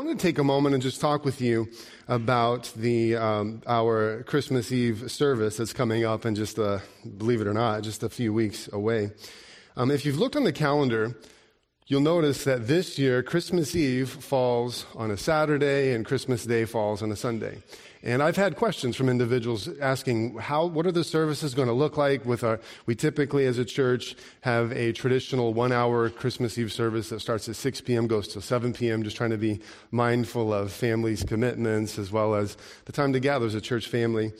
I want to take a moment and just talk with you about the um, our Christmas Eve service that's coming up in just a, believe it or not, just a few weeks away. Um, if you've looked on the calendar, you'll notice that this year Christmas Eve falls on a Saturday and Christmas Day falls on a Sunday. And I've had questions from individuals asking, how, what are the services going to look like with our, we typically as a church have a traditional one hour Christmas Eve service that starts at 6 p.m., goes to 7 p.m., just trying to be mindful of families' commitments as well as the time to gather as a church family.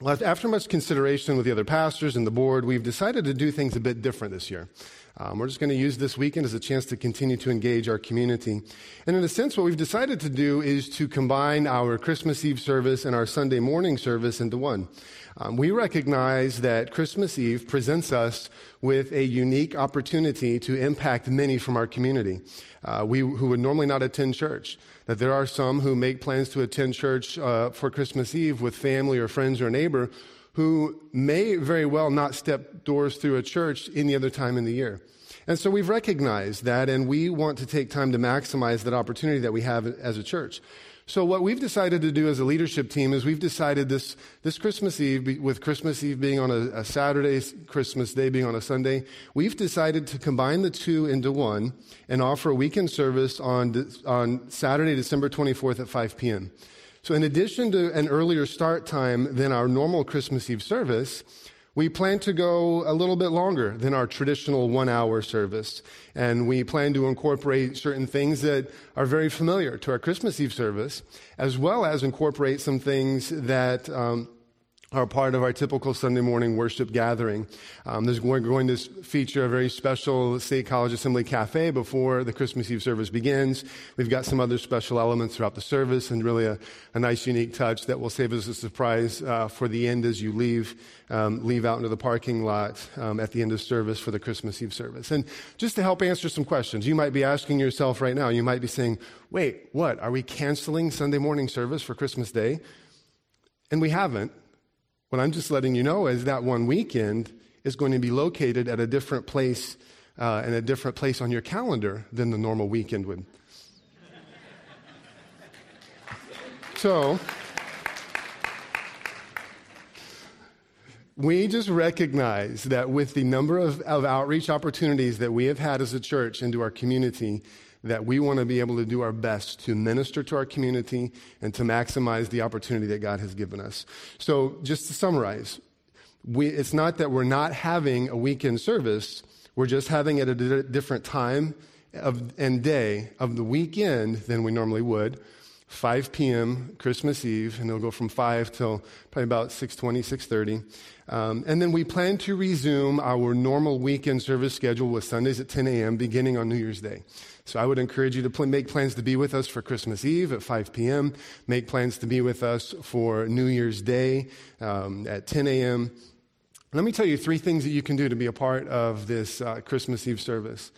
Well, after much consideration with the other pastors and the board, we've decided to do things a bit different this year. Um, we're just going to use this weekend as a chance to continue to engage our community. And in a sense, what we've decided to do is to combine our Christmas Eve service and our Sunday morning service into one. Um, we recognize that Christmas Eve presents us with a unique opportunity to impact many from our community uh, we, who would normally not attend church. That there are some who make plans to attend church uh, for Christmas Eve with family or friends or neighbor who may very well not step doors through a church any other time in the year. And so we've recognized that, and we want to take time to maximize that opportunity that we have as a church. So what we've decided to do as a leadership team is we've decided this, this Christmas Eve, with Christmas Eve being on a, a Saturday, Christmas Day being on a Sunday, we've decided to combine the two into one and offer a weekend service on, on Saturday, December 24th at 5 p.m. So in addition to an earlier start time than our normal Christmas Eve service, we plan to go a little bit longer than our traditional one hour service. And we plan to incorporate certain things that are very familiar to our Christmas Eve service, as well as incorporate some things that um, are part of our typical Sunday morning worship gathering. Um, there's, we're going to feature a very special State College Assembly Cafe before the Christmas Eve service begins. We've got some other special elements throughout the service and really a, a nice, unique touch that will save us a surprise uh, for the end as you leave, um, leave out into the parking lot um, at the end of service for the Christmas Eve service. And just to help answer some questions, you might be asking yourself right now, you might be saying, wait, what? Are we canceling Sunday morning service for Christmas Day? And we haven't. What I'm just letting you know is that one weekend is going to be located at a different place uh, and a different place on your calendar than the normal weekend would. so, we just recognize that with the number of, of outreach opportunities that we have had as a church into our community, that we want to be able to do our best to minister to our community and to maximize the opportunity that God has given us. So, just to summarize, we, it's not that we're not having a weekend service, we're just having it at a different time of, and day of the weekend than we normally would. 5 p.m. Christmas Eve, and it'll go from 5 till probably about 6:20, 6:30. Um, and then we plan to resume our normal weekend service schedule with Sundays at 10 a.m. beginning on New Year's Day. So I would encourage you to pl- make plans to be with us for Christmas Eve at 5 p.m., make plans to be with us for New Year's Day um, at 10 a.m. Let me tell you three things that you can do to be a part of this uh, Christmas Eve service.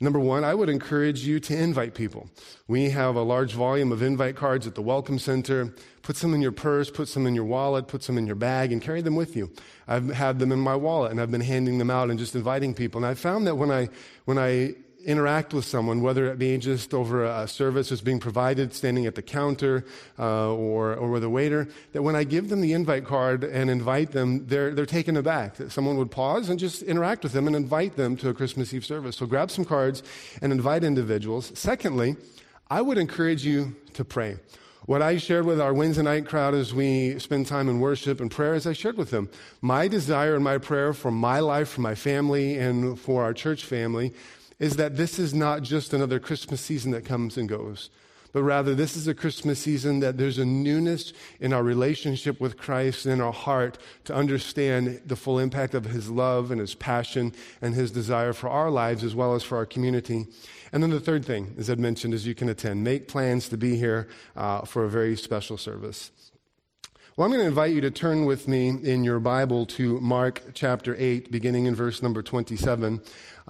Number one, I would encourage you to invite people. We have a large volume of invite cards at the Welcome Center. Put some in your purse, put some in your wallet, put some in your bag, and carry them with you. I've had them in my wallet, and I've been handing them out and just inviting people. And I found that when I, when I interact with someone, whether it be just over a service that's being provided, standing at the counter, uh, or, or with a waiter, that when I give them the invite card and invite them, they're, they're taken aback. That someone would pause and just interact with them and invite them to a Christmas Eve service. So grab some cards and invite individuals. Secondly, I would encourage you to pray. What I shared with our Wednesday night crowd as we spend time in worship and prayer, as I shared with them, my desire and my prayer for my life, for my family, and for our church family is that this is not just another Christmas season that comes and goes, but rather this is a Christmas season that there's a newness in our relationship with Christ and in our heart to understand the full impact of his love and his passion and his desire for our lives as well as for our community. And then the third thing, as I'd mentioned, is you can attend. Make plans to be here uh, for a very special service. Well, I'm going to invite you to turn with me in your Bible to Mark chapter 8, beginning in verse number 27.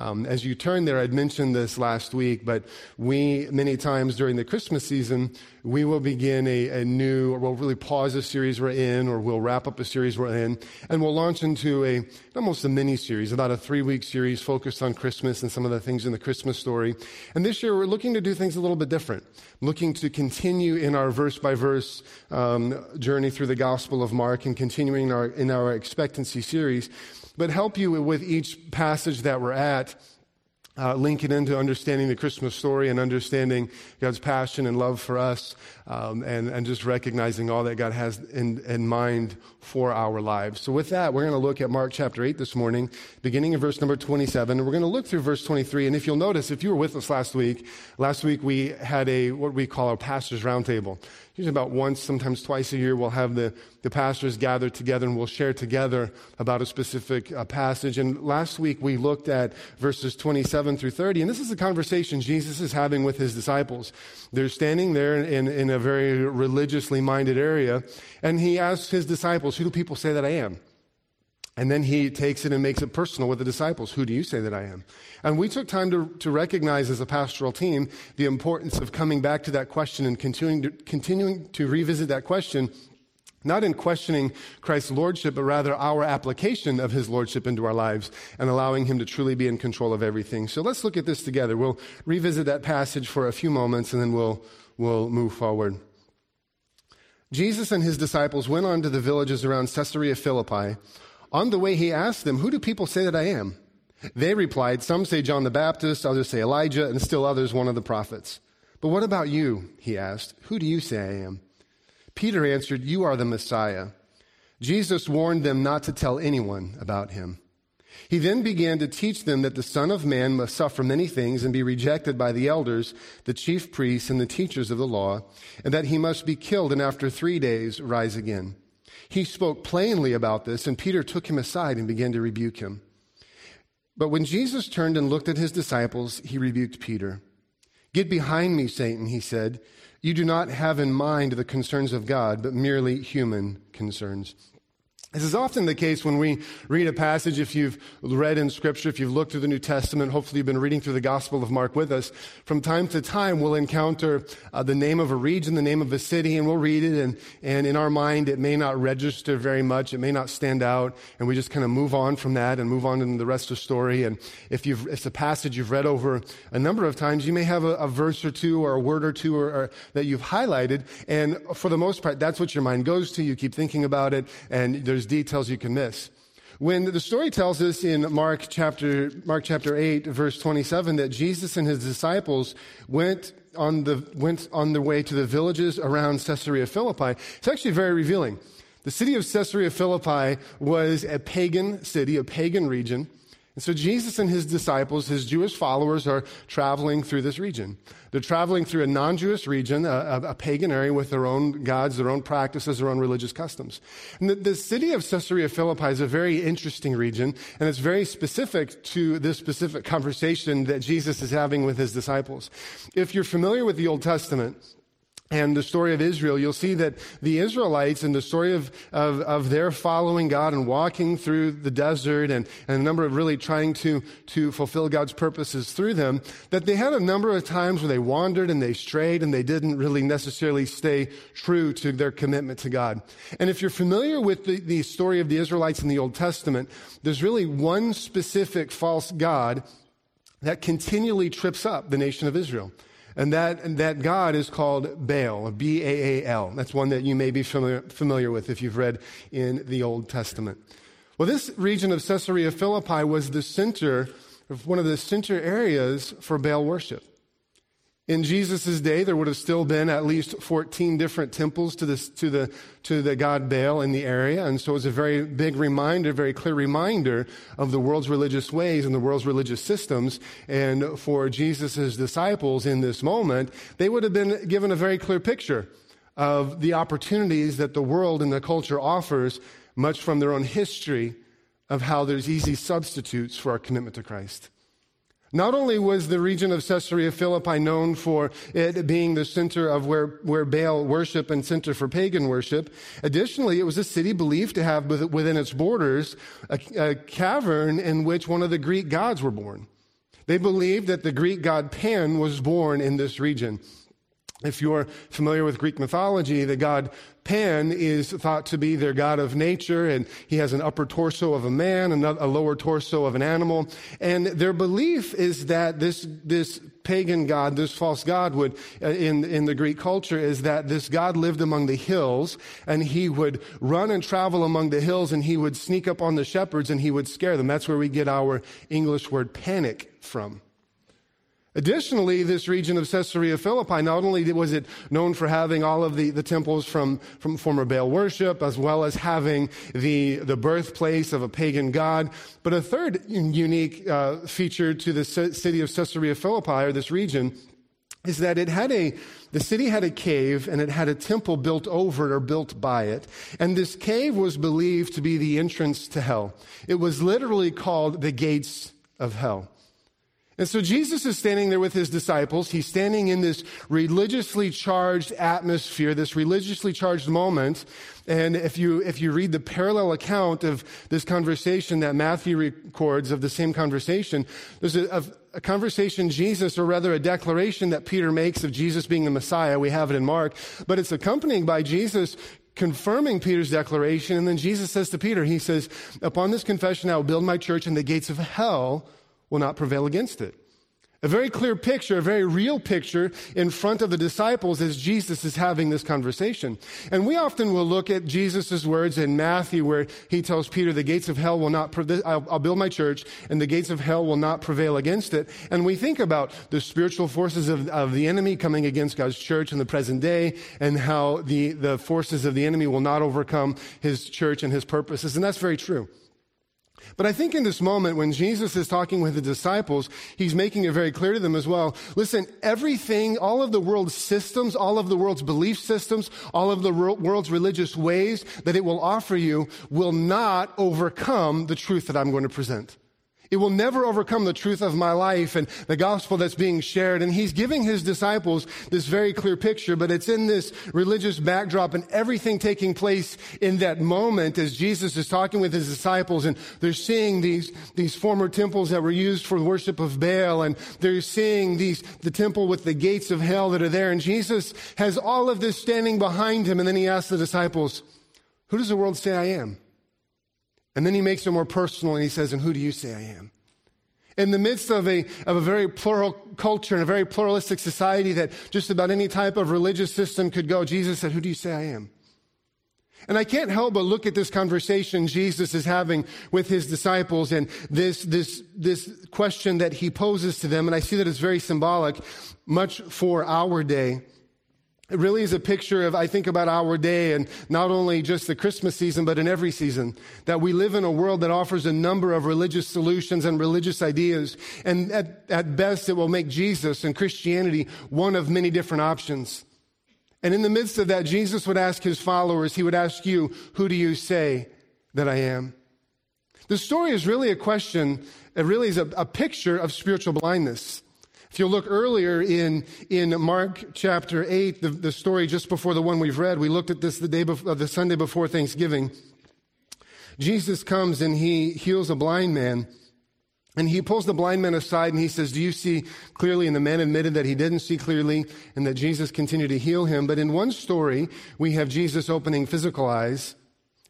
Um, as you turn there, I'd mentioned this last week, but we, many times during the Christmas season, we will begin a, a, new, or we'll really pause a series we're in, or we'll wrap up a series we're in, and we'll launch into a, almost a mini series, about a three week series focused on Christmas and some of the things in the Christmas story. And this year, we're looking to do things a little bit different, looking to continue in our verse by verse um, journey through the Gospel of Mark and continuing our, in our expectancy series but help you with each passage that we're at. Uh, link it into understanding the Christmas story and understanding God's passion and love for us, um, and, and just recognizing all that God has in, in mind for our lives. So, with that, we're going to look at Mark chapter 8 this morning, beginning in verse number 27. And we're going to look through verse 23. And if you'll notice, if you were with us last week, last week we had a what we call our pastor's roundtable. Usually about once, sometimes twice a year, we'll have the, the pastors gather together and we'll share together about a specific uh, passage. And last week we looked at verses 27 through 30. And this is a conversation Jesus is having with his disciples. They're standing there in, in a very religiously minded area. And he asks his disciples, Who do people say that I am? And then he takes it and makes it personal with the disciples. Who do you say that I am? And we took time to, to recognize as a pastoral team the importance of coming back to that question and continuing to, continuing to revisit that question, not in questioning Christ's lordship, but rather our application of his lordship into our lives and allowing him to truly be in control of everything. So let's look at this together. We'll revisit that passage for a few moments and then we'll, we'll move forward. Jesus and his disciples went on to the villages around Caesarea Philippi on the way, he asked them, Who do people say that I am? They replied, Some say John the Baptist, others say Elijah, and still others one of the prophets. But what about you? He asked, Who do you say I am? Peter answered, You are the Messiah. Jesus warned them not to tell anyone about him. He then began to teach them that the Son of Man must suffer many things and be rejected by the elders, the chief priests, and the teachers of the law, and that he must be killed and after three days rise again. He spoke plainly about this, and Peter took him aside and began to rebuke him. But when Jesus turned and looked at his disciples, he rebuked Peter. Get behind me, Satan, he said. You do not have in mind the concerns of God, but merely human concerns. This is often the case when we read a passage. If you've read in Scripture, if you've looked through the New Testament, hopefully you've been reading through the Gospel of Mark with us. From time to time, we'll encounter uh, the name of a region, the name of a city, and we'll read it. And, and in our mind, it may not register very much. It may not stand out. And we just kind of move on from that and move on to the rest of the story. And if you've, it's a passage you've read over a number of times, you may have a, a verse or two or a word or two or, or, that you've highlighted. And for the most part, that's what your mind goes to. You keep thinking about it, and there's there's details you can miss. When the story tells us in Mark chapter, Mark chapter 8, verse 27, that Jesus and his disciples went on the, went on their way to the villages around Caesarea Philippi, it's actually very revealing. The city of Caesarea Philippi was a pagan city, a pagan region. And so Jesus and his disciples, his Jewish followers, are traveling through this region. They're traveling through a non Jewish region, a, a, pagan area with their own gods, their own practices, their own religious customs. And the, the city of Caesarea Philippi is a very interesting region, and it's very specific to this specific conversation that Jesus is having with his disciples. If you're familiar with the Old Testament, and the story of Israel, you'll see that the Israelites and the story of, of, of, their following God and walking through the desert and, and a number of really trying to, to fulfill God's purposes through them, that they had a number of times where they wandered and they strayed and they didn't really necessarily stay true to their commitment to God. And if you're familiar with the, the story of the Israelites in the Old Testament, there's really one specific false God that continually trips up the nation of Israel. And that, and that God is called Baal, B A A L. That's one that you may be familiar, familiar with if you've read in the Old Testament. Well, this region of Caesarea Philippi was the center, of one of the center areas for Baal worship. In Jesus' day, there would have still been at least 14 different temples to, this, to, the, to the god Baal in the area. And so it was a very big reminder, very clear reminder of the world's religious ways and the world's religious systems. And for Jesus' disciples in this moment, they would have been given a very clear picture of the opportunities that the world and the culture offers, much from their own history of how there's easy substitutes for our commitment to Christ. Not only was the region of Caesarea Philippi known for it being the center of where, where Baal worship and center for pagan worship, additionally, it was a city believed to have within its borders a, a cavern in which one of the Greek gods were born. They believed that the Greek god Pan was born in this region. If you're familiar with Greek mythology, the god Pan is thought to be their god of nature, and he has an upper torso of a man a lower torso of an animal. And their belief is that this, this pagan god, this false god would, uh, in, in the Greek culture, is that this god lived among the hills, and he would run and travel among the hills, and he would sneak up on the shepherds, and he would scare them. That's where we get our English word panic from. Additionally, this region of Caesarea Philippi, not only was it known for having all of the, the temples from, from former Baal worship, as well as having the, the birthplace of a pagan god, but a third unique uh, feature to the city of Caesarea Philippi, or this region, is that it had a, the city had a cave and it had a temple built over it or built by it. And this cave was believed to be the entrance to hell. It was literally called the gates of hell. And so Jesus is standing there with his disciples. He's standing in this religiously charged atmosphere, this religiously charged moment. And if you, if you read the parallel account of this conversation that Matthew records of the same conversation, there's a, a, conversation Jesus, or rather a declaration that Peter makes of Jesus being the Messiah. We have it in Mark, but it's accompanied by Jesus confirming Peter's declaration. And then Jesus says to Peter, he says, upon this confession, I will build my church and the gates of hell will not prevail against it. A very clear picture, a very real picture in front of the disciples as Jesus is having this conversation. And we often will look at Jesus' words in Matthew where he tells Peter, the gates of hell will not, I'll, I'll build my church and the gates of hell will not prevail against it. And we think about the spiritual forces of, of the enemy coming against God's church in the present day and how the, the forces of the enemy will not overcome his church and his purposes. And that's very true. But I think in this moment, when Jesus is talking with the disciples, he's making it very clear to them as well. Listen, everything, all of the world's systems, all of the world's belief systems, all of the world's religious ways that it will offer you will not overcome the truth that I'm going to present. It will never overcome the truth of my life and the gospel that's being shared. And he's giving his disciples this very clear picture, but it's in this religious backdrop and everything taking place in that moment as Jesus is talking with his disciples and they're seeing these, these former temples that were used for the worship of Baal and they're seeing these, the temple with the gates of hell that are there. And Jesus has all of this standing behind him. And then he asks the disciples, who does the world say I am? And then he makes it more personal and he says, And who do you say I am? In the midst of a, of a very plural culture and a very pluralistic society that just about any type of religious system could go, Jesus said, Who do you say I am? And I can't help but look at this conversation Jesus is having with his disciples and this, this, this question that he poses to them. And I see that it's very symbolic, much for our day. It really is a picture of, I think about our day and not only just the Christmas season, but in every season. That we live in a world that offers a number of religious solutions and religious ideas. And at, at best, it will make Jesus and Christianity one of many different options. And in the midst of that, Jesus would ask his followers, he would ask you, who do you say that I am? The story is really a question, it really is a, a picture of spiritual blindness. If you look earlier in, in Mark chapter 8, the, the story just before the one we've read, we looked at this the day before, uh, the Sunday before Thanksgiving. Jesus comes and he heals a blind man. And he pulls the blind man aside and he says, Do you see clearly? And the man admitted that he didn't see clearly and that Jesus continued to heal him. But in one story, we have Jesus opening physical eyes,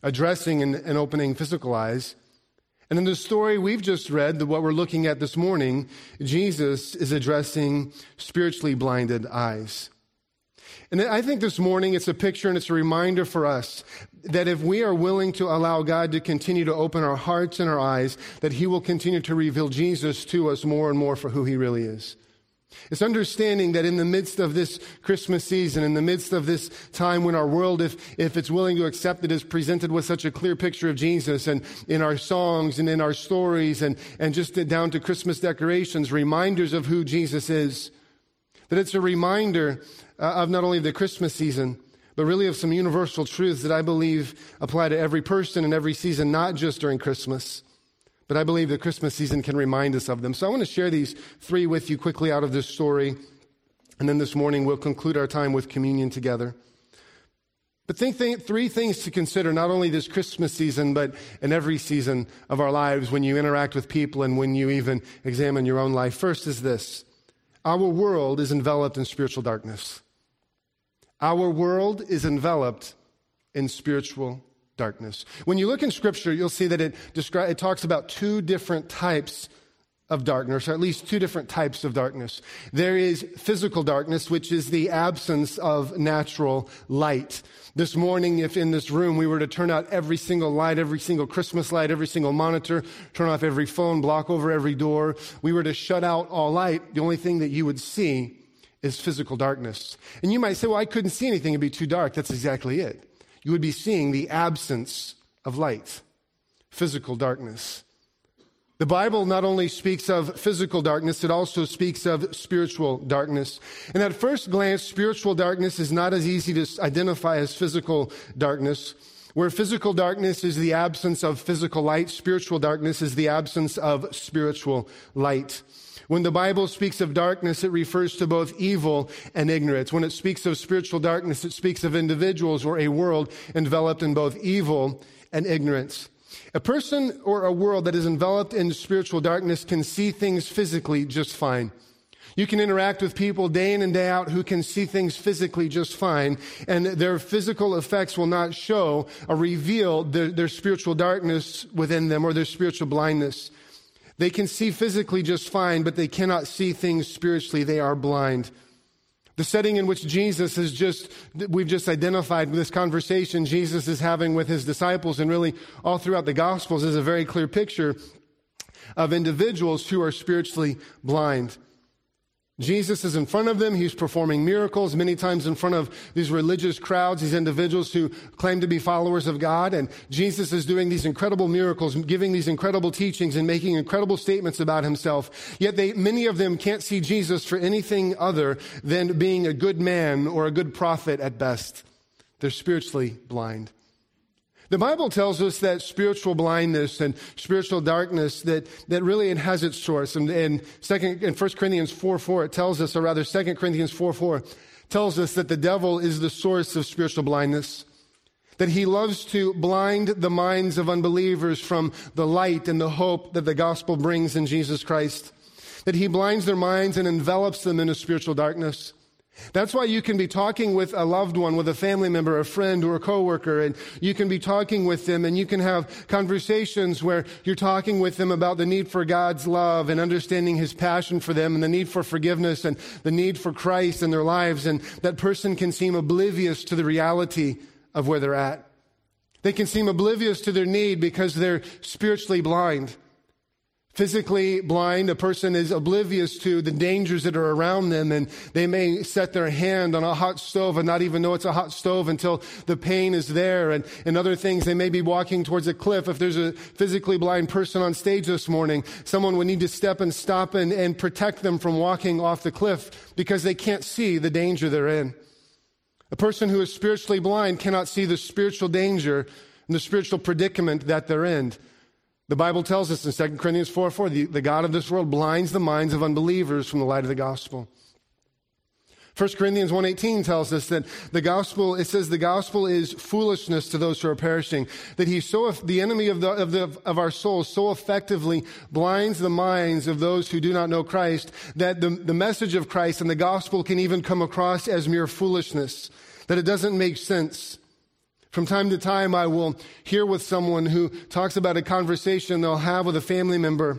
addressing and, and opening physical eyes. And in the story we've just read, what we're looking at this morning, Jesus is addressing spiritually blinded eyes. And I think this morning it's a picture and it's a reminder for us that if we are willing to allow God to continue to open our hearts and our eyes, that He will continue to reveal Jesus to us more and more for who He really is. It's understanding that in the midst of this Christmas season, in the midst of this time when our world, if, if it's willing to accept it, is presented with such a clear picture of Jesus and in our songs and in our stories and, and just down to Christmas decorations, reminders of who Jesus is. That it's a reminder uh, of not only the Christmas season, but really of some universal truths that I believe apply to every person in every season, not just during Christmas. But I believe the Christmas season can remind us of them. So I want to share these three with you quickly out of this story. And then this morning we'll conclude our time with communion together. But think, three things to consider, not only this Christmas season, but in every season of our lives when you interact with people and when you even examine your own life. First is this our world is enveloped in spiritual darkness. Our world is enveloped in spiritual darkness. When you look in Scripture, you'll see that it, descri- it talks about two different types of darkness, or at least two different types of darkness. There is physical darkness, which is the absence of natural light. This morning, if in this room we were to turn out every single light, every single Christmas light, every single monitor, turn off every phone, block over every door, we were to shut out all light, the only thing that you would see is physical darkness. And you might say, well, I couldn't see anything, it'd be too dark. That's exactly it. You would be seeing the absence of light, physical darkness. The Bible not only speaks of physical darkness, it also speaks of spiritual darkness. And at first glance, spiritual darkness is not as easy to identify as physical darkness. Where physical darkness is the absence of physical light, spiritual darkness is the absence of spiritual light. When the Bible speaks of darkness, it refers to both evil and ignorance. When it speaks of spiritual darkness, it speaks of individuals or a world enveloped in both evil and ignorance. A person or a world that is enveloped in spiritual darkness can see things physically just fine. You can interact with people day in and day out who can see things physically just fine, and their physical effects will not show or reveal their, their spiritual darkness within them or their spiritual blindness. They can see physically just fine, but they cannot see things spiritually. They are blind. The setting in which Jesus is just, we've just identified this conversation Jesus is having with his disciples and really all throughout the Gospels is a very clear picture of individuals who are spiritually blind. Jesus is in front of them. He's performing miracles many times in front of these religious crowds, these individuals who claim to be followers of God. And Jesus is doing these incredible miracles, giving these incredible teachings and making incredible statements about himself. Yet they, many of them can't see Jesus for anything other than being a good man or a good prophet at best. They're spiritually blind. The Bible tells us that spiritual blindness and spiritual darkness, that, that really it has its source. And in, second, in 1 Corinthians 4 4, it tells us, or rather 2 Corinthians 4 4, tells us that the devil is the source of spiritual blindness. That he loves to blind the minds of unbelievers from the light and the hope that the gospel brings in Jesus Christ. That he blinds their minds and envelops them in a spiritual darkness. That's why you can be talking with a loved one, with a family member, a friend, or a coworker, and you can be talking with them and you can have conversations where you're talking with them about the need for God's love and understanding His passion for them and the need for forgiveness and the need for Christ in their lives. And that person can seem oblivious to the reality of where they're at. They can seem oblivious to their need because they're spiritually blind physically blind, a person is oblivious to the dangers that are around them, and they may set their hand on a hot stove and not even know it's a hot stove until the pain is there. And, and other things, they may be walking towards a cliff. If there's a physically blind person on stage this morning, someone would need to step and stop and, and protect them from walking off the cliff because they can't see the danger they're in. A person who is spiritually blind cannot see the spiritual danger and the spiritual predicament that they're in. The Bible tells us in 2 Corinthians 4 4, the, the God of this world blinds the minds of unbelievers from the light of the gospel. 1 Corinthians 1.18 tells us that the gospel, it says the gospel is foolishness to those who are perishing. That he so, the enemy of, the, of, the, of our souls so effectively blinds the minds of those who do not know Christ that the, the message of Christ and the gospel can even come across as mere foolishness. That it doesn't make sense. From time to time, I will hear with someone who talks about a conversation they'll have with a family member.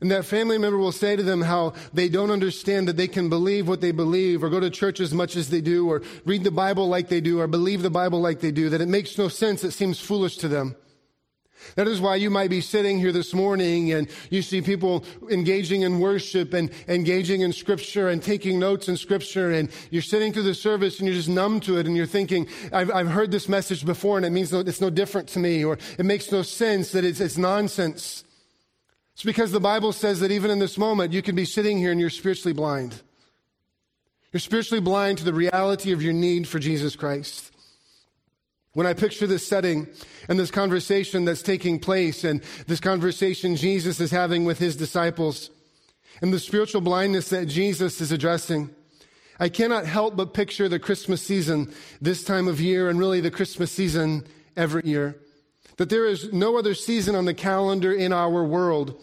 And that family member will say to them how they don't understand that they can believe what they believe or go to church as much as they do or read the Bible like they do or believe the Bible like they do, that it makes no sense. It seems foolish to them. That is why you might be sitting here this morning and you see people engaging in worship and engaging in scripture and taking notes in scripture and you're sitting through the service and you're just numb to it and you're thinking, I've, I've heard this message before and it means no, it's no different to me or it makes no sense that it's, it's nonsense. It's because the Bible says that even in this moment you can be sitting here and you're spiritually blind. You're spiritually blind to the reality of your need for Jesus Christ. When I picture this setting and this conversation that's taking place and this conversation Jesus is having with his disciples and the spiritual blindness that Jesus is addressing, I cannot help but picture the Christmas season this time of year and really the Christmas season every year. That there is no other season on the calendar in our world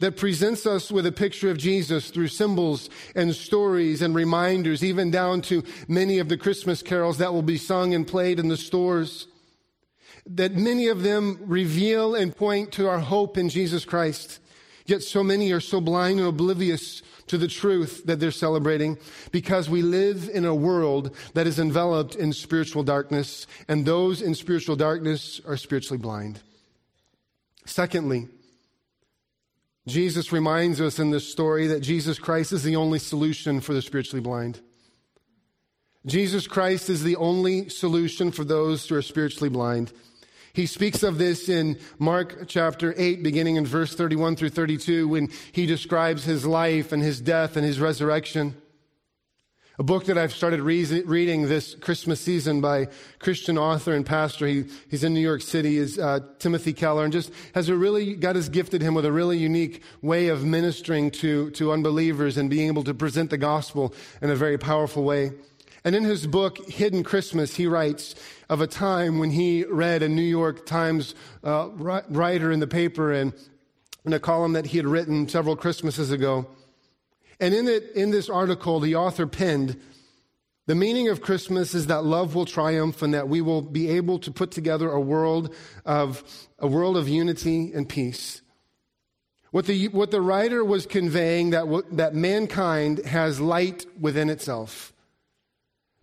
that presents us with a picture of Jesus through symbols and stories and reminders, even down to many of the Christmas carols that will be sung and played in the stores. That many of them reveal and point to our hope in Jesus Christ. Yet so many are so blind and oblivious to the truth that they're celebrating because we live in a world that is enveloped in spiritual darkness, and those in spiritual darkness are spiritually blind. Secondly, Jesus reminds us in this story that Jesus Christ is the only solution for the spiritually blind. Jesus Christ is the only solution for those who are spiritually blind. He speaks of this in Mark chapter 8, beginning in verse 31 through 32, when he describes his life and his death and his resurrection. A book that I've started re- reading this Christmas season by Christian author and pastor. He, he's in New York City, is uh, Timothy Keller, and just has a really, God has gifted him with a really unique way of ministering to, to unbelievers and being able to present the gospel in a very powerful way. And in his book, Hidden Christmas, he writes of a time when he read a New York Times uh, writer in the paper and in a column that he had written several Christmases ago and in it, in this article, the author penned, the meaning of Christmas is that love will triumph and that we will be able to put together a world of, a world of unity and peace. What the, what the writer was conveying that, that mankind has light within itself.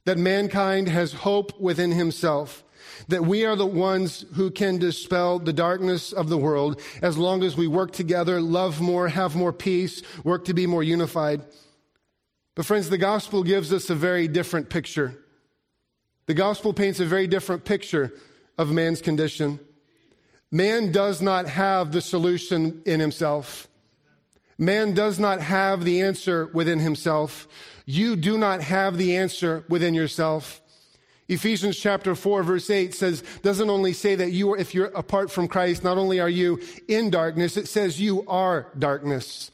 That mankind has hope within himself that we are the ones who can dispel the darkness of the world as long as we work together, love more, have more peace, work to be more unified. But, friends, the gospel gives us a very different picture. The gospel paints a very different picture of man's condition. Man does not have the solution in himself. Man does not have the answer within himself. You do not have the answer within yourself. Ephesians chapter 4 verse 8 says, doesn't only say that you are, if you're apart from Christ, not only are you in darkness, it says you are darkness.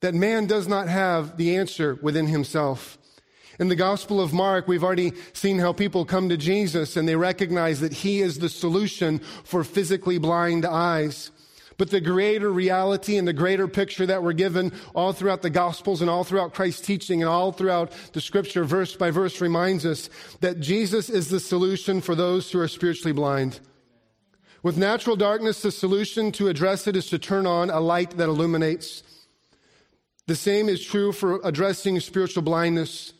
That man does not have the answer within himself. In the Gospel of Mark, we've already seen how people come to Jesus and they recognize that he is the solution for physically blind eyes. But the greater reality and the greater picture that we're given all throughout the Gospels and all throughout Christ's teaching and all throughout the scripture, verse by verse, reminds us that Jesus is the solution for those who are spiritually blind. With natural darkness, the solution to address it is to turn on a light that illuminates. The same is true for addressing spiritual blindness,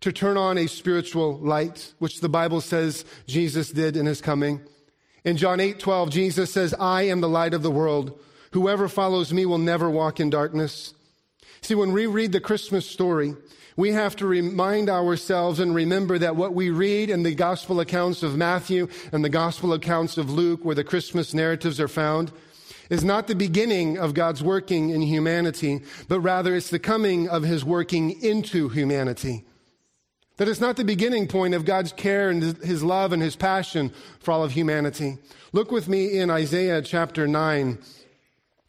to turn on a spiritual light, which the Bible says Jesus did in his coming. In John 8 12, Jesus says, I am the light of the world. Whoever follows me will never walk in darkness. See, when we read the Christmas story, we have to remind ourselves and remember that what we read in the gospel accounts of Matthew and the gospel accounts of Luke, where the Christmas narratives are found, is not the beginning of God's working in humanity, but rather it's the coming of his working into humanity. That it's not the beginning point of God's care and his love and his passion for all of humanity. Look with me in Isaiah chapter 9.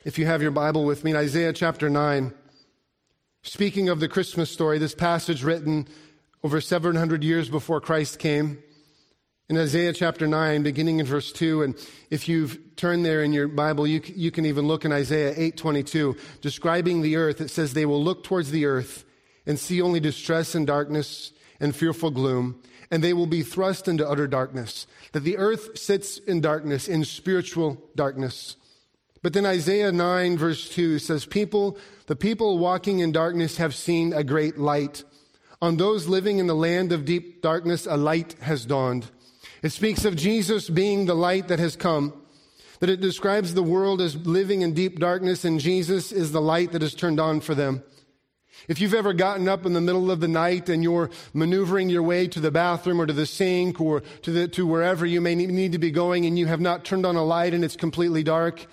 If you have your Bible with me, in Isaiah chapter 9. Speaking of the Christmas story, this passage written over 700 years before Christ came. In Isaiah chapter 9, beginning in verse 2, and if you've turned there in your Bible, you, you can even look in Isaiah 8:22, describing the earth. It says, They will look towards the earth and see only distress and darkness and fearful gloom, and they will be thrust into utter darkness. That the earth sits in darkness, in spiritual darkness. But then Isaiah 9 verse 2 says, people, the people walking in darkness have seen a great light. On those living in the land of deep darkness, a light has dawned. It speaks of Jesus being the light that has come. That it describes the world as living in deep darkness and Jesus is the light that is turned on for them. If you've ever gotten up in the middle of the night and you're maneuvering your way to the bathroom or to the sink or to, the, to wherever you may need to be going and you have not turned on a light and it's completely dark,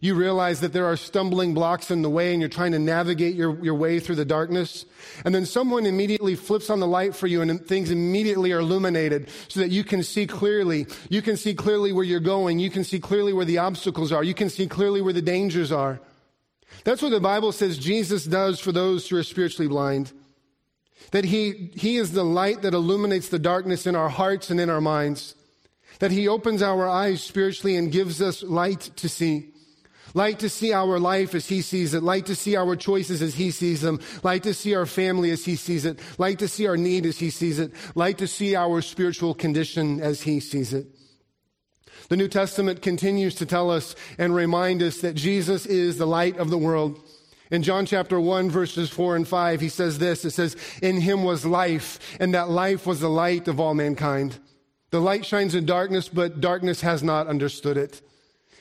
you realize that there are stumbling blocks in the way and you're trying to navigate your, your way through the darkness. And then someone immediately flips on the light for you and things immediately are illuminated so that you can see clearly. You can see clearly where you're going. You can see clearly where the obstacles are. You can see clearly where the dangers are. That's what the Bible says Jesus does for those who are spiritually blind. That he, he is the light that illuminates the darkness in our hearts and in our minds. That He opens our eyes spiritually and gives us light to see. Light to see our life as He sees it. Light to see our choices as He sees them. Light to see our family as He sees it. Light to see our need as He sees it. Light to see our spiritual condition as He sees it. The New Testament continues to tell us and remind us that Jesus is the light of the world. In John chapter 1, verses 4 and 5, he says this It says, In him was life, and that life was the light of all mankind. The light shines in darkness, but darkness has not understood it.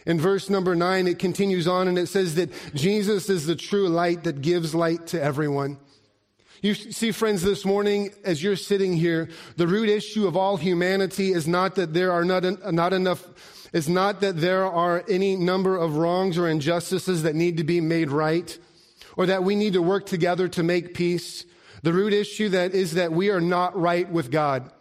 In verse number nine, it continues on and it says that Jesus is the true light that gives light to everyone. You see, friends, this morning, as you're sitting here, the root issue of all humanity is not that there are not, not enough, is not that there are any number of wrongs or injustices that need to be made right, or that we need to work together to make peace. The root issue that is that we are not right with God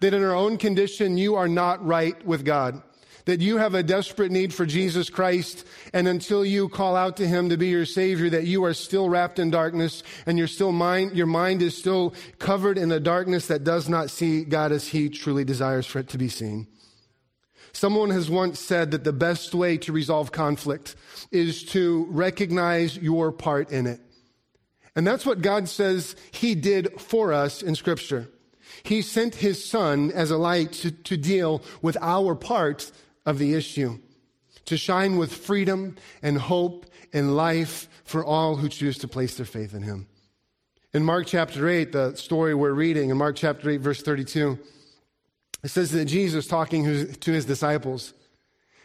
that in our own condition, you are not right with God. That you have a desperate need for Jesus Christ, and until you call out to Him to be your Savior, that you are still wrapped in darkness, and your still mind, your mind is still covered in a darkness that does not see God as He truly desires for it to be seen. Someone has once said that the best way to resolve conflict is to recognize your part in it. And that's what God says He did for us in Scripture. He sent his son as a light to, to deal with our part of the issue, to shine with freedom and hope and life for all who choose to place their faith in him. In Mark chapter 8, the story we're reading, in Mark chapter 8, verse 32, it says that Jesus talking to his disciples,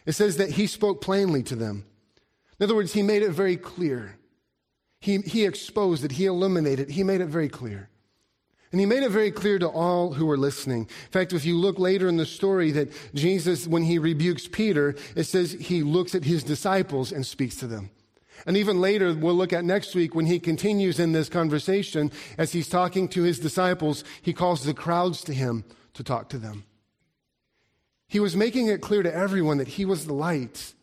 it says that he spoke plainly to them. In other words, he made it very clear. He, he exposed it, he illuminated, he made it very clear. And he made it very clear to all who were listening. In fact, if you look later in the story that Jesus, when he rebukes Peter, it says he looks at his disciples and speaks to them. And even later, we'll look at next week when he continues in this conversation, as he's talking to his disciples, he calls the crowds to him to talk to them. He was making it clear to everyone that he was the light,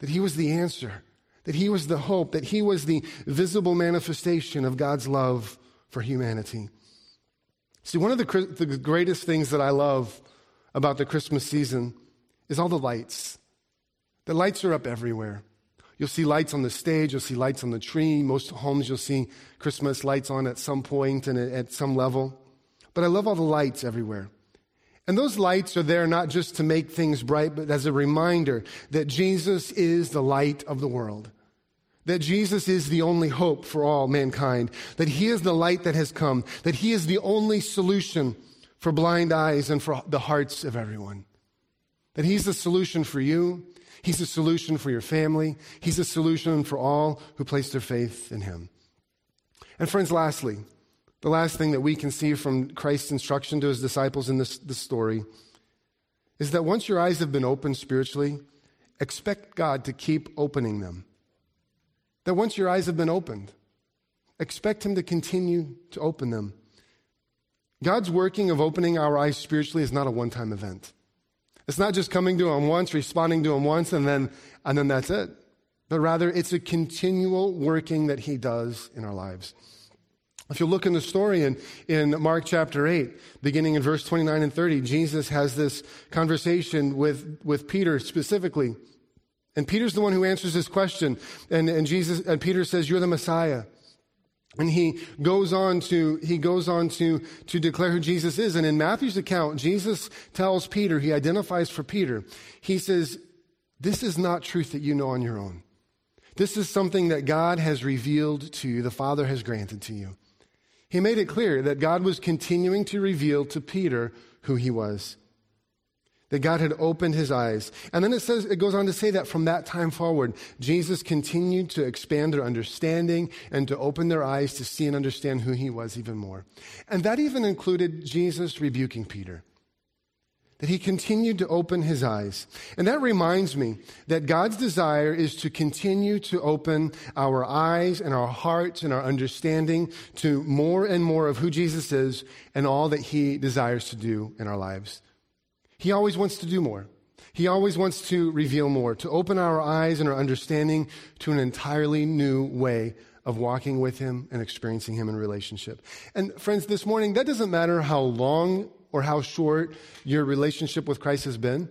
that he was the answer, that he was the hope, that he was the visible manifestation of God's love for humanity. See, one of the, the greatest things that I love about the Christmas season is all the lights. The lights are up everywhere. You'll see lights on the stage, you'll see lights on the tree. Most homes you'll see Christmas lights on at some point and at some level. But I love all the lights everywhere. And those lights are there not just to make things bright, but as a reminder that Jesus is the light of the world that Jesus is the only hope for all mankind, that He is the light that has come, that He is the only solution for blind eyes and for the hearts of everyone. That He's the solution for you, He's the solution for your family, He's the solution for all who place their faith in Him. And, friends, lastly, the last thing that we can see from Christ's instruction to His disciples in this, this story is that once your eyes have been opened spiritually, expect God to keep opening them. That once your eyes have been opened, expect Him to continue to open them. God's working of opening our eyes spiritually is not a one time event. It's not just coming to Him once, responding to Him once, and then, and then that's it. But rather, it's a continual working that He does in our lives. If you look in the story in, in Mark chapter 8, beginning in verse 29 and 30, Jesus has this conversation with, with Peter specifically. And Peter's the one who answers this question. And, and Jesus, and Peter says, You're the Messiah. And he goes on to, he goes on to, to declare who Jesus is. And in Matthew's account, Jesus tells Peter, he identifies for Peter. He says, This is not truth that you know on your own. This is something that God has revealed to you, the Father has granted to you. He made it clear that God was continuing to reveal to Peter who he was that God had opened his eyes. And then it says, it goes on to say that from that time forward, Jesus continued to expand their understanding and to open their eyes to see and understand who he was even more. And that even included Jesus rebuking Peter. That he continued to open his eyes. And that reminds me that God's desire is to continue to open our eyes and our hearts and our understanding to more and more of who Jesus is and all that he desires to do in our lives. He always wants to do more. He always wants to reveal more, to open our eyes and our understanding to an entirely new way of walking with Him and experiencing Him in relationship. And friends, this morning, that doesn't matter how long or how short your relationship with Christ has been.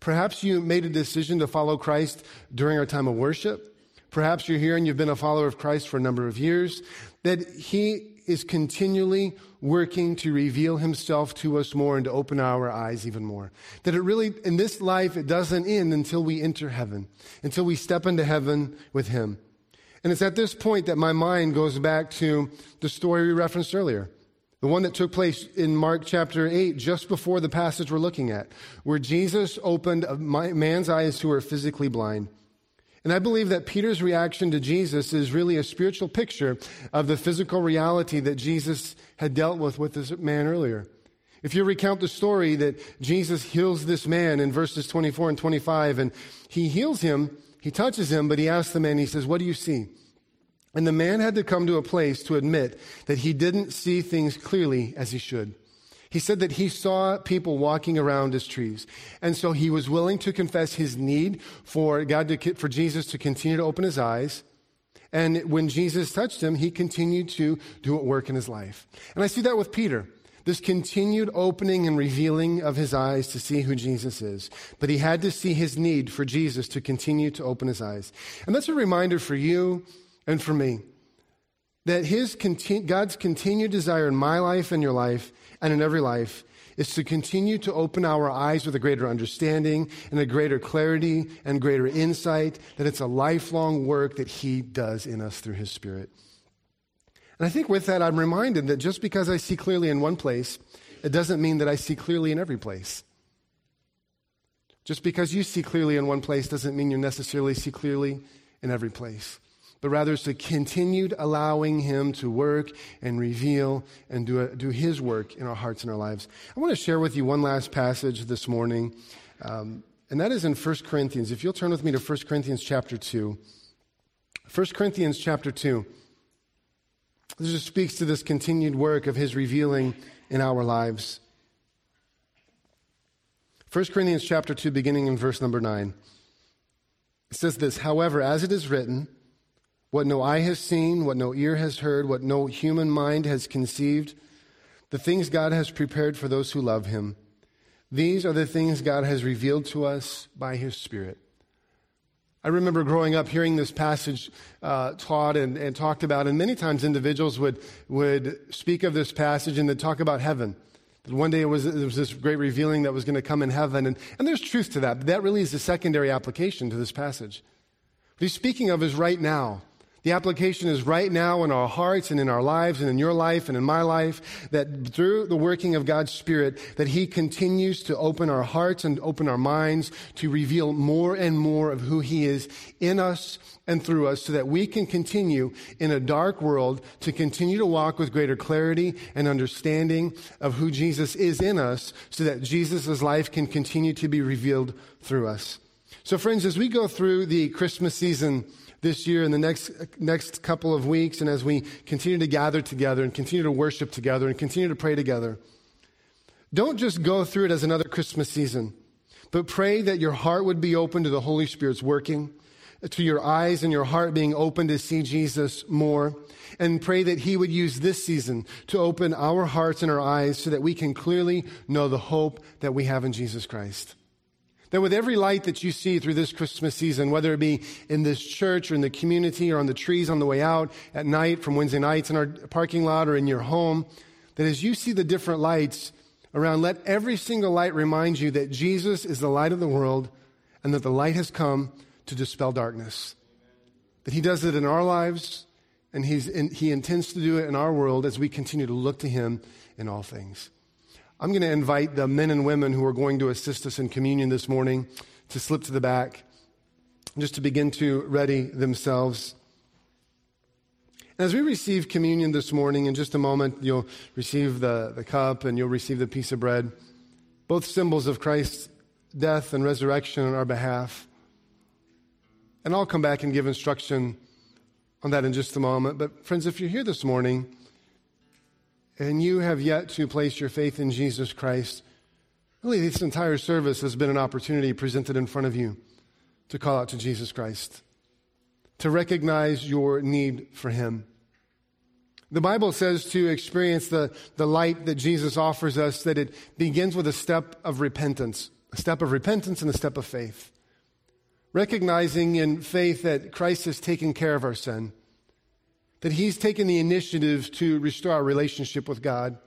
Perhaps you made a decision to follow Christ during our time of worship. Perhaps you're here and you've been a follower of Christ for a number of years. That He is continually working to reveal himself to us more and to open our eyes even more. That it really, in this life, it doesn't end until we enter heaven, until we step into heaven with him. And it's at this point that my mind goes back to the story we referenced earlier. The one that took place in Mark chapter 8, just before the passage we're looking at, where Jesus opened a man's eyes who were physically blind. And I believe that Peter's reaction to Jesus is really a spiritual picture of the physical reality that Jesus had dealt with with this man earlier. If you recount the story that Jesus heals this man in verses 24 and 25, and he heals him, he touches him, but he asks the man, he says, What do you see? And the man had to come to a place to admit that he didn't see things clearly as he should. He said that he saw people walking around as trees. And so he was willing to confess his need for God to, for Jesus to continue to open his eyes. And when Jesus touched him, he continued to do a work in his life. And I see that with Peter. This continued opening and revealing of his eyes to see who Jesus is. But he had to see his need for Jesus to continue to open his eyes. And that's a reminder for you and for me that his God's continued desire in my life and your life and in every life is to continue to open our eyes with a greater understanding and a greater clarity and greater insight, that it's a lifelong work that He does in us through His Spirit. And I think with that, I'm reminded that just because I see clearly in one place, it doesn't mean that I see clearly in every place. Just because you see clearly in one place doesn't mean you necessarily see clearly in every place but rather it's to continued allowing Him to work and reveal and do, a, do His work in our hearts and our lives. I want to share with you one last passage this morning, um, and that is in 1 Corinthians. If you'll turn with me to 1 Corinthians chapter 2. 1 Corinthians chapter 2. This just speaks to this continued work of His revealing in our lives. 1 Corinthians chapter 2, beginning in verse number 9. It says this However, as it is written, what no eye has seen, what no ear has heard, what no human mind has conceived, the things God has prepared for those who love him. These are the things God has revealed to us by his Spirit. I remember growing up hearing this passage uh, taught and, and, talked about, and many times individuals would, would speak of this passage and they'd talk about heaven. That one day it was, there was this great revealing that was going to come in heaven, and, and there's truth to that, but that really is the secondary application to this passage. What he's speaking of is right now. The application is right now in our hearts and in our lives and in your life and in my life that through the working of God's Spirit that He continues to open our hearts and open our minds to reveal more and more of who He is in us and through us so that we can continue in a dark world to continue to walk with greater clarity and understanding of who Jesus is in us so that Jesus' life can continue to be revealed through us. So friends, as we go through the Christmas season, this year and the next, next couple of weeks, and as we continue to gather together and continue to worship together and continue to pray together, don't just go through it as another Christmas season, but pray that your heart would be open to the Holy Spirit's working, to your eyes and your heart being open to see Jesus more, and pray that He would use this season to open our hearts and our eyes so that we can clearly know the hope that we have in Jesus Christ. That with every light that you see through this Christmas season, whether it be in this church or in the community or on the trees on the way out at night from Wednesday nights in our parking lot or in your home, that as you see the different lights around, let every single light remind you that Jesus is the light of the world and that the light has come to dispel darkness. That he does it in our lives and in, he intends to do it in our world as we continue to look to him in all things. I'm going to invite the men and women who are going to assist us in communion this morning to slip to the back, just to begin to ready themselves. As we receive communion this morning, in just a moment, you'll receive the, the cup and you'll receive the piece of bread, both symbols of Christ's death and resurrection on our behalf. And I'll come back and give instruction on that in just a moment. But, friends, if you're here this morning, and you have yet to place your faith in Jesus Christ, really this entire service has been an opportunity presented in front of you to call out to Jesus Christ. to recognize your need for Him. The Bible says to experience the, the light that Jesus offers us, that it begins with a step of repentance, a step of repentance and a step of faith. Recognizing in faith that Christ has taken care of our sin, that He's taken the initiative to restore our relationship with God,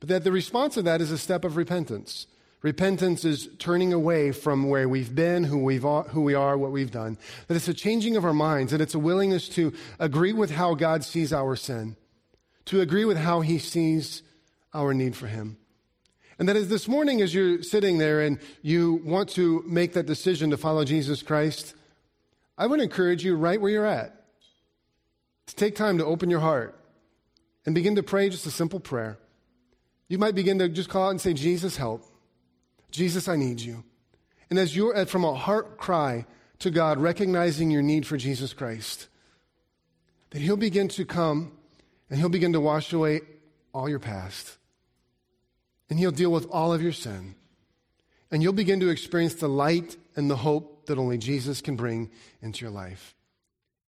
but that the response to that is a step of repentance. Repentance is turning away from where we've been, who, we've, who we are, what we've done. That it's a changing of our minds, and it's a willingness to agree with how God sees our sin, to agree with how He sees our need for Him. And that is this morning, as you're sitting there and you want to make that decision to follow Jesus Christ, I would encourage you right where you're at to take time to open your heart and begin to pray just a simple prayer. You might begin to just call out and say, Jesus, help. Jesus, I need you. And as you're uh, from a heart cry to God, recognizing your need for Jesus Christ, that He'll begin to come and He'll begin to wash away all your past. And He'll deal with all of your sin. And you'll begin to experience the light and the hope that only Jesus can bring into your life.